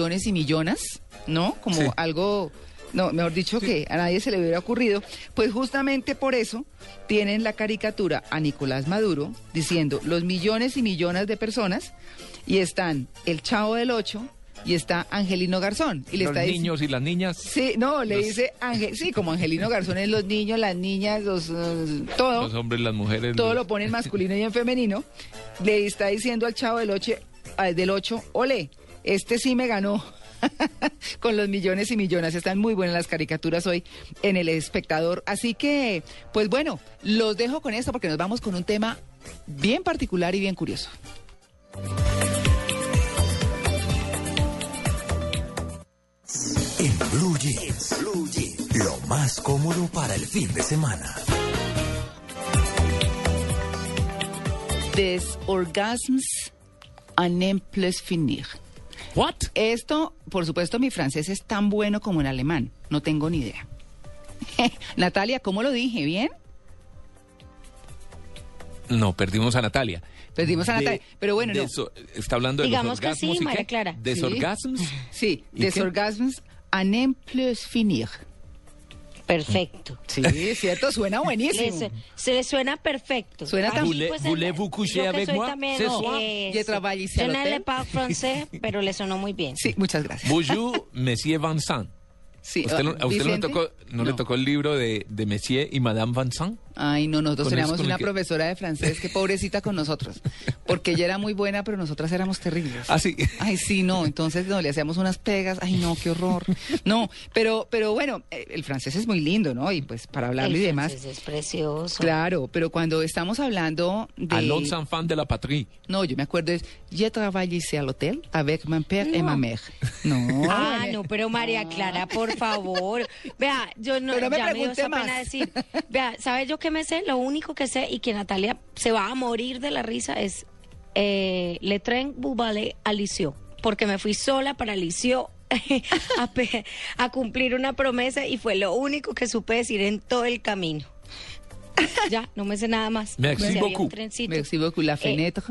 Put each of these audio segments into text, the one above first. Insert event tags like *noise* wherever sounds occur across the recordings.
millones y millones, ¿no? Como Sí. algo, no, mejor dicho, que a nadie se le hubiera ocurrido. Pues justamente por eso tienen la caricatura a Nicolás Maduro diciendo los millones y millones de personas y están el Chavo del Ocho y está Angelino Garzón. Y le Los está niños y las niñas. Sí, no, le Los- dice Ángel, sí, como Angelino Garzón es los niños, las niñas, los, eh, todo Los hombres, las mujeres. todo los- lo pone en masculino y en femenino, le está diciendo al chavo del 8, del 8 ole, este sí me ganó. *laughs* Con los millones y millones. Están muy buenas las caricaturas hoy en El Espectador. Así que, pues bueno, los dejo con esto porque nos vamos con un tema bien particular y bien curioso. En Blue Jeans, Blue Jeans, lo más cómodo para el fin de semana. Des orgasms à n'en plus finir. ¿What? Esto, por supuesto, mi francés es tan bueno como en alemán. No tengo ni idea. *laughs* Natalia, ¿cómo lo dije? ¿Bien? No, perdimos a Natalia. Perdimos a De- Natalia. Pero bueno, no. está hablando de Digamos los que orgasmos sí, María? Clara. Desorgasmos. Sí, *laughs* ¿Y des qué? orgasms à n'en plus finir. Perfecto. Sí, cierto, suena buenísimo. su- se le suena perfecto. Suena tan- Voulez- pues, voulez-vous coucher yo que avec soy moi también, ce no, soir? eso. Je travaille ici à Je ne l'hôtel. le parle français, *laughs* pero le sonó muy bien. Sí, muchas gracias. Bonjour, Monsieur Vincent. Sí, ¿Usted no- ¿A usted no, le tocó, no, le tocó el libro de, de Monsieur y Madame Vincent? Ay, no, nosotros teníamos una que- profesora de francés que pobrecita con nosotros, porque ella era muy buena, pero nosotras éramos terribles. Ah, sí. Ay, sí, no, entonces no, le hacíamos unas pegas, ay, no, qué horror. No, pero, pero bueno, eh, el francés es muy lindo, ¿no? Y pues para hablarlo El y demás. francés es precioso. Claro, pero cuando estamos hablando de... A los enfants de la patrie. No, yo me acuerdo es, je travaille ici à l'hôtel avec mon père et No. ma mère. No. Ah, no, pero María Clara, por favor. Vea, yo no, Pero no me ya me dio pregunte esa pena más. decir. Vea, ¿sabes yo qué me sé? Lo único que sé y que Natalia se va a morir de la risa es eh, Le Tren Bubale a Licio, porque me fui sola para Licio *laughs* a, pe- a cumplir una promesa y fue lo único que supe decir en todo el camino. Ya, no me sé nada más. Merci un beaucoup. Merci beaucoup, la eh, fenêtre.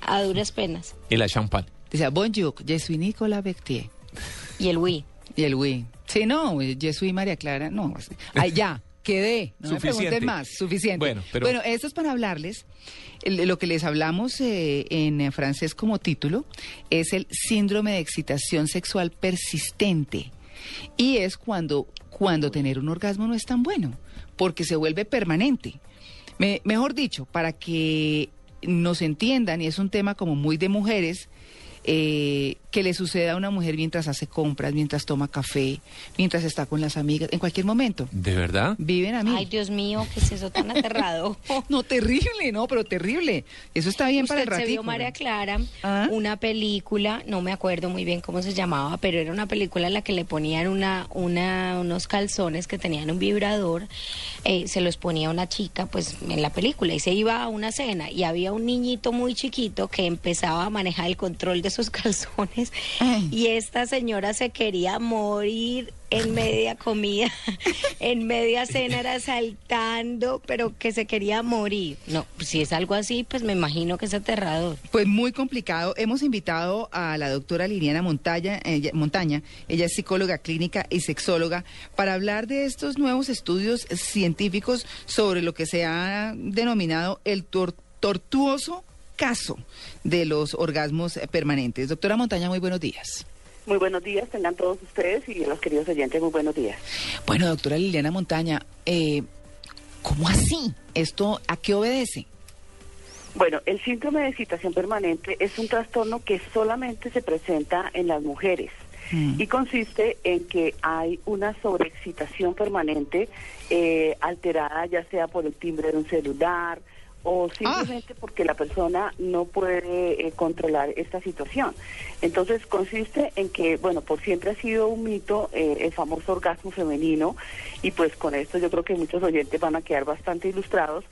a duras penas. Y la champagne. Decía, bonjour, je suis Nicolas Berthier. Y el Wii. Y el oui. Sí, no, je suis María Clara. No, así. Quedé. No me Suficiente. pregunten más, suficiente. Bueno, pero- Bueno, esto es para hablarles. lo que les hablamos eh, en francés como título es el síndrome de excitación sexual persistente. Y es cuando, cuando tener un orgasmo no es tan bueno, porque se vuelve permanente. Me- mejor dicho, para que nos entiendan, y es un tema como muy de mujeres, eh, que le sucede a una mujer mientras hace compras, mientras toma café, mientras está con las amigas, en cualquier momento. ¿De verdad? Viven a mí. Ay, Dios mío, ¿qué es eso tan aterrado? *laughs* No, terrible, no, pero terrible. Eso está bien para el Usted se ratito. vio, María Clara, ¿Ah? una película, no me acuerdo muy bien cómo se llamaba, pero era una película en la que le ponían una, una, unos calzones que tenían un vibrador, eh, se los ponía una chica, pues, en la película, y se iba a una cena, y había un niñito muy chiquito que empezaba a manejar el control de esos calzones, Ay. y esta señora se quería morir en media comida, *laughs* en media cena era saltando, pero que se quería morir. No, pues, si es algo así, pues me imagino que es aterrador. Pues muy complicado. Hemos invitado a la doctora Liliana Montaña, ella, Montaña, ella es psicóloga clínica y sexóloga, para hablar de estos nuevos estudios científicos sobre lo que se ha denominado el tor- tortuoso caso de los orgasmos permanentes. Doctora Montaña, muy buenos días. Muy buenos días, tengan todos ustedes y los queridos oyentes, muy buenos días. Bueno, doctora Liliana Montaña, eh, ¿cómo así? ¿Esto a qué obedece? Bueno, el síndrome de excitación permanente es un trastorno que solamente se presenta en las mujeres Mm. y consiste en que hay una sobreexcitación permanente eh, alterada ya sea por el timbre de un celular o simplemente porque la persona no puede eh, controlar esta situación. Entonces consiste en que, bueno, por siempre ha sido un mito eh, el famoso orgasmo femenino y pues con esto yo creo que muchos oyentes van a quedar bastante ilustrados.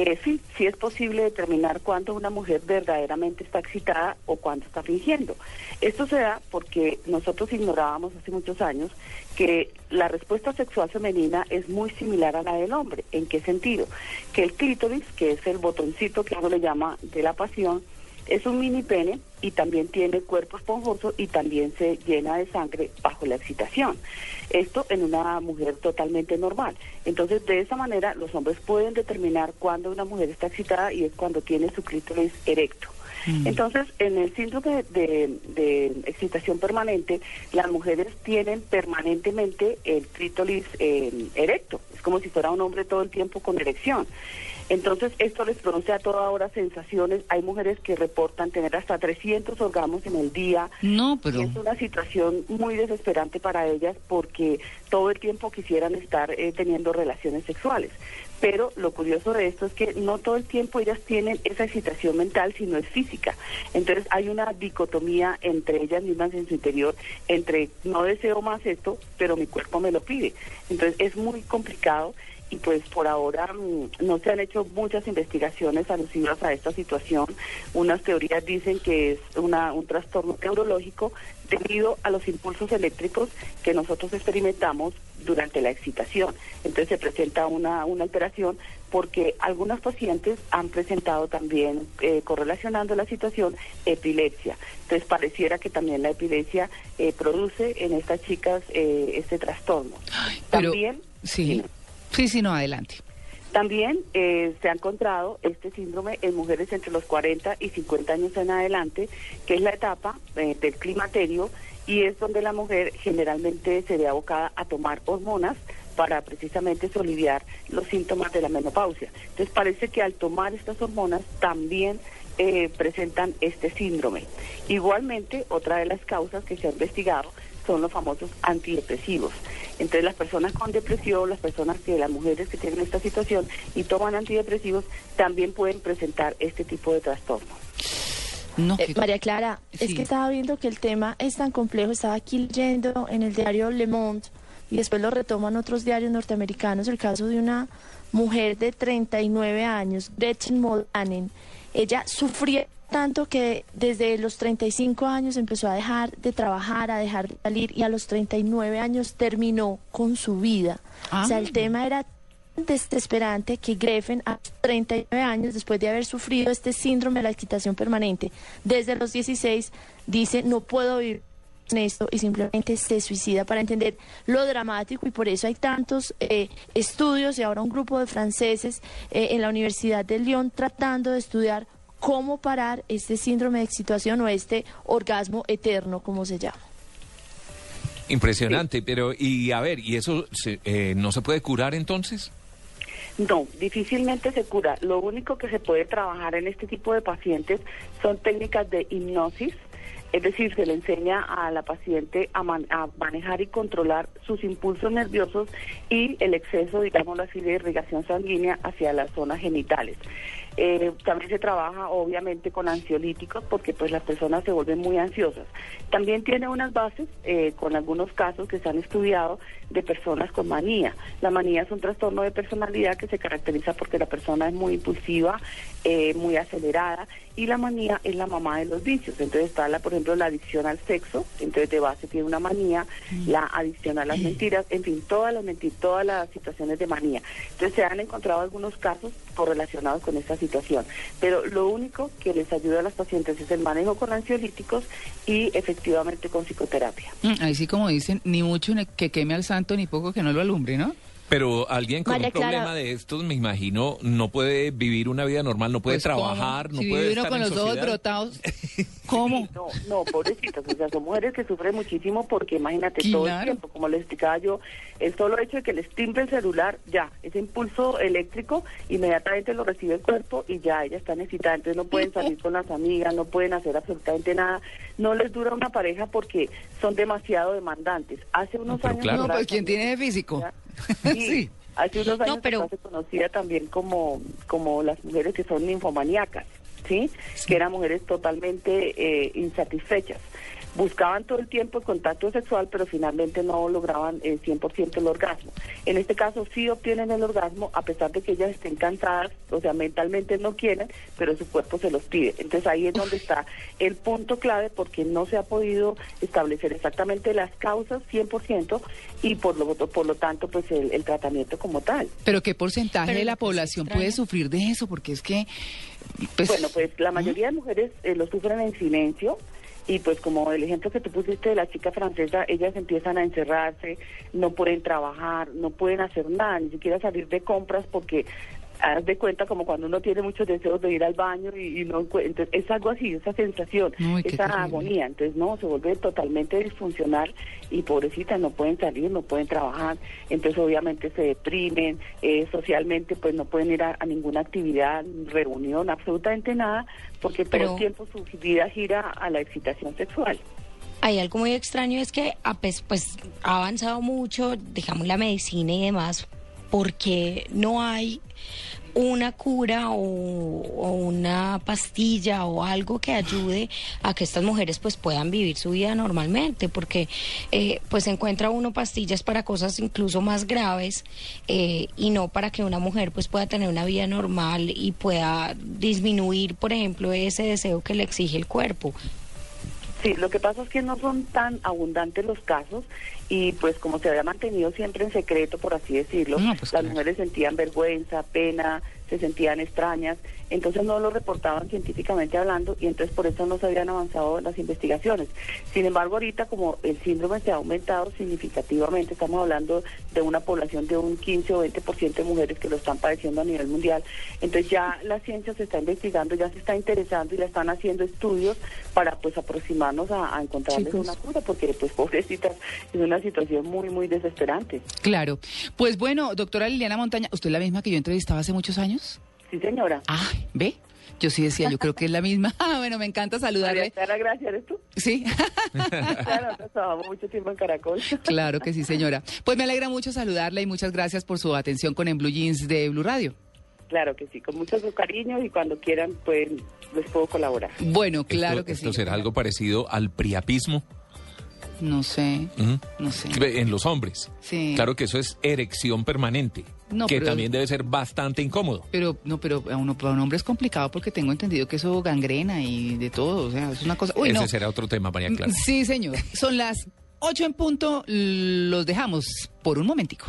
Eh, sí, sí es posible determinar cuándo una mujer verdaderamente está excitada o cuándo está fingiendo. Esto se da porque nosotros ignorábamos hace muchos años que la respuesta sexual femenina es muy similar a la del hombre. ¿En qué sentido? Que el clítoris, que es el botoncito que uno le llama de la pasión, Es un mini pene y también tiene cuerpo esponjoso y también se llena de sangre bajo la excitación. Esto en una mujer totalmente normal. Entonces, de esa manera, los hombres pueden determinar cuándo una mujer está excitada y es cuando tiene su clítoris erecto. Mm. Entonces, en el síndrome de, de excitación permanente, las mujeres tienen permanentemente el clítoris eh, erecto. Es como si fuera un hombre todo el tiempo con erección. Entonces, esto les produce a toda hora sensaciones. Hay mujeres que reportan tener hasta 300 orgasmos en el día. No, pero... Y es una situación muy desesperante para ellas porque todo el tiempo quisieran estar eh, teniendo relaciones sexuales. Pero lo curioso de esto es que no todo el tiempo ellas tienen esa excitación mental, sino es física. Entonces hay una dicotomía entre ellas mismas en su interior, entre no deseo más esto, pero mi cuerpo me lo pide. Entonces es muy complicado y pues por ahora mm, no se han hecho muchas investigaciones alusivas a esta situación. Unas teorías dicen que es una, un trastorno neurológico debido a los impulsos eléctricos que nosotros experimentamos durante la excitación. Entonces se presenta una, una alteración porque algunas pacientes han presentado también, eh, correlacionando la situación, epilepsia. Entonces pareciera que también la epilepsia eh, produce en estas chicas eh, este trastorno. pero- también, Sí, sí, sí, no, adelante. también eh, se ha encontrado este síndrome en mujeres entre los 40 y 50 años en adelante, que es la etapa eh, del climaterio y es donde la mujer generalmente se ve abocada a tomar hormonas para precisamente soliviar los síntomas de la menopausia. Entonces parece que al tomar estas hormonas también eh, presentan este síndrome. Igualmente, otra de las causas que se ha investigado son los famosos antidepresivos. Entonces las personas con depresión, las personas que, las mujeres que tienen esta situación y toman antidepresivos, también pueden presentar este tipo de trastorno. No, Eh, María Clara, Sí. es que estaba viendo que el tema es tan complejo, estaba aquí leyendo en el diario Le Monde y después lo retoman otros diarios norteamericanos el caso de una mujer de 39 años, Gretchen Moldanen. Ella sufría tanto que desde los 35 años empezó a dejar de trabajar, a dejar de salir y a los 39 años terminó con su vida. O sea, Ah. el tema era tan desesperante que Greffen a los 39 años, después de haber sufrido este síndrome de la excitación permanente, desde los 16, dice, no puedo vivir con esto y simplemente se suicida para entender lo dramático y por eso hay tantos eh, estudios y ahora un grupo de franceses eh, en la Universidad de Lyon tratando de estudiar cómo parar este síndrome de excitación o este orgasmo eterno, como se llama. Impresionante, pero y a ver, ¿y eso se- eh, no se puede curar entonces? No, difícilmente se cura. Lo único que se puede trabajar en este tipo de pacientes son técnicas de hipnosis, es decir, se le enseña a la paciente a, man- a manejar y controlar sus impulsos nerviosos y el exceso, digámoslo así, de irrigación sanguínea hacia las zonas genitales. Eh, también se trabaja obviamente con ansiolíticos porque pues las personas se vuelven muy ansiosas. También tiene unas bases eh, con algunos casos que se han estudiado de personas con manía. La manía es un trastorno de personalidad que se caracteriza porque la persona es muy impulsiva, eh, muy acelerada y la manía es la mamá de los vicios. Entonces está, la, por ejemplo, la adicción al sexo, entonces de base tiene una manía, la adicción a las mentiras, en fin, todas las mentiras, todas las situaciones de manía. Entonces se han encontrado algunos casos correlacionados con esta situación. Pero lo único que les ayuda a las pacientes es el manejo con ansiolíticos y efectivamente con psicoterapia. Mm, Ahí sí, como dicen, ni mucho que queme al santo, ni poco que no lo alumbre, ¿no? Pero alguien con María un problema Clara. de estos, me imagino, no puede vivir una vida normal, no puede Pues, ¿cómo? trabajar, no si puede estar con en los ojos sociedad. brotados, *laughs* ¿cómo? No, no, pobrecitas, o sea, son mujeres que sufren muchísimo porque imagínate todo el tiempo, como les explicaba yo, el solo hecho de que les timbre el celular, ya, ese impulso eléctrico inmediatamente lo recibe el cuerpo y ya, ellas están excitadas, entonces no pueden salir con las amigas, no pueden hacer absolutamente nada, no les dura una pareja porque son demasiado demandantes. Hace unos años... claro. No, pues ¿quién también- tiene de físico? Sí, *laughs* Sí. hace unos años No, pero- se conocía también como, como las mujeres que son ninfomaníacas, ¿sí? Que eran mujeres totalmente eh, insatisfechas. Buscaban todo el tiempo el contacto sexual, pero finalmente no lograban el 100% el orgasmo. En este caso sí obtienen el orgasmo a pesar de que ellas estén cansadas, o sea, mentalmente no quieren, pero su cuerpo se los pide. Entonces ahí es donde está el punto clave porque no se ha podido establecer exactamente las causas 100% y por lo, por lo tanto pues el, el tratamiento como tal. Pero ¿qué porcentaje Pero de la población extraña- puede sufrir de eso? Porque es que... Pues, Bueno, pues la mayoría de mujeres eh, lo sufren en silencio y pues como el ejemplo que tú pusiste de la chica francesa, ellas empiezan a encerrarse, no pueden trabajar, no pueden hacer nada, ni siquiera salir de compras porque haz de cuenta como cuando uno tiene muchos deseos de ir al baño y, y no encuent- entonces es algo así, esa sensación, Uy, esa terrible. agonía, entonces no, se vuelve totalmente disfuncional y pobrecitas no pueden salir, no pueden trabajar, entonces obviamente se deprimen, eh, socialmente pues no pueden ir a, a ninguna actividad, reunión, absolutamente nada, porque todo Pero- el tiempo su vida gira a la excitación sexual. Hay algo muy extraño, es que a pes- pues, ha avanzado mucho, digamos, la medicina y demás, porque no hay una cura o, una pastilla o algo que ayude a que estas mujeres pues puedan vivir su vida normalmente porque eh, pues encuentra uno pastillas para cosas incluso más graves eh, y no para que una mujer pues pueda tener una vida normal y pueda disminuir por ejemplo ese deseo que le exige el cuerpo Sí, lo que pasa es que no son tan abundantes los casos y pues como se había mantenido siempre en secreto, por así decirlo, No, pues las claro. mujeres sentían vergüenza, pena, se sentían extrañas, entonces no lo reportaban científicamente hablando y entonces por eso no se habían avanzado las investigaciones. Sin embargo, ahorita como el síndrome se ha aumentado significativamente, estamos hablando de una población de un 15 o 20% de mujeres que lo están padeciendo a nivel mundial, entonces ya la ciencia se está investigando, ya se está interesando y ya están haciendo estudios para pues aproximarnos a, a encontrarles Chicos. una cura, porque pues pobrecitas es una situación muy, muy desesperante. Claro. Pues bueno, doctora Liliana Montaña, ¿usted es la misma que yo entrevistaba hace muchos años? Sí, señora. Ah, ¿ve? Yo sí decía, yo creo que es la misma. *laughs* Ah, bueno, me encanta María saludarle. Clara, gracias, ¿eres tú? Sí, *laughs* Claro, trabajamos mucho tiempo en Caracol. *laughs* claro que sí, señora. Pues me alegra mucho saludarla y muchas gracias por su atención con En Blue Jeans de Blue Radio. Claro que sí, con mucho cariño y cuando quieran, pues les puedo colaborar. Bueno, claro esto, que esto sí. será algo parecido al priapismo No sé, no sé. en los hombres. Sí. Claro que eso es erección permanente, No, que pero- también debe ser bastante incómodo. Pero, no, pero a uno, para un hombre es complicado porque tengo entendido que eso gangrena y de todo. O sea, es una cosa. Uy, Ese no. será otro tema, María Clara. Sí, señor. Son las ocho en punto. Los dejamos por un momentico.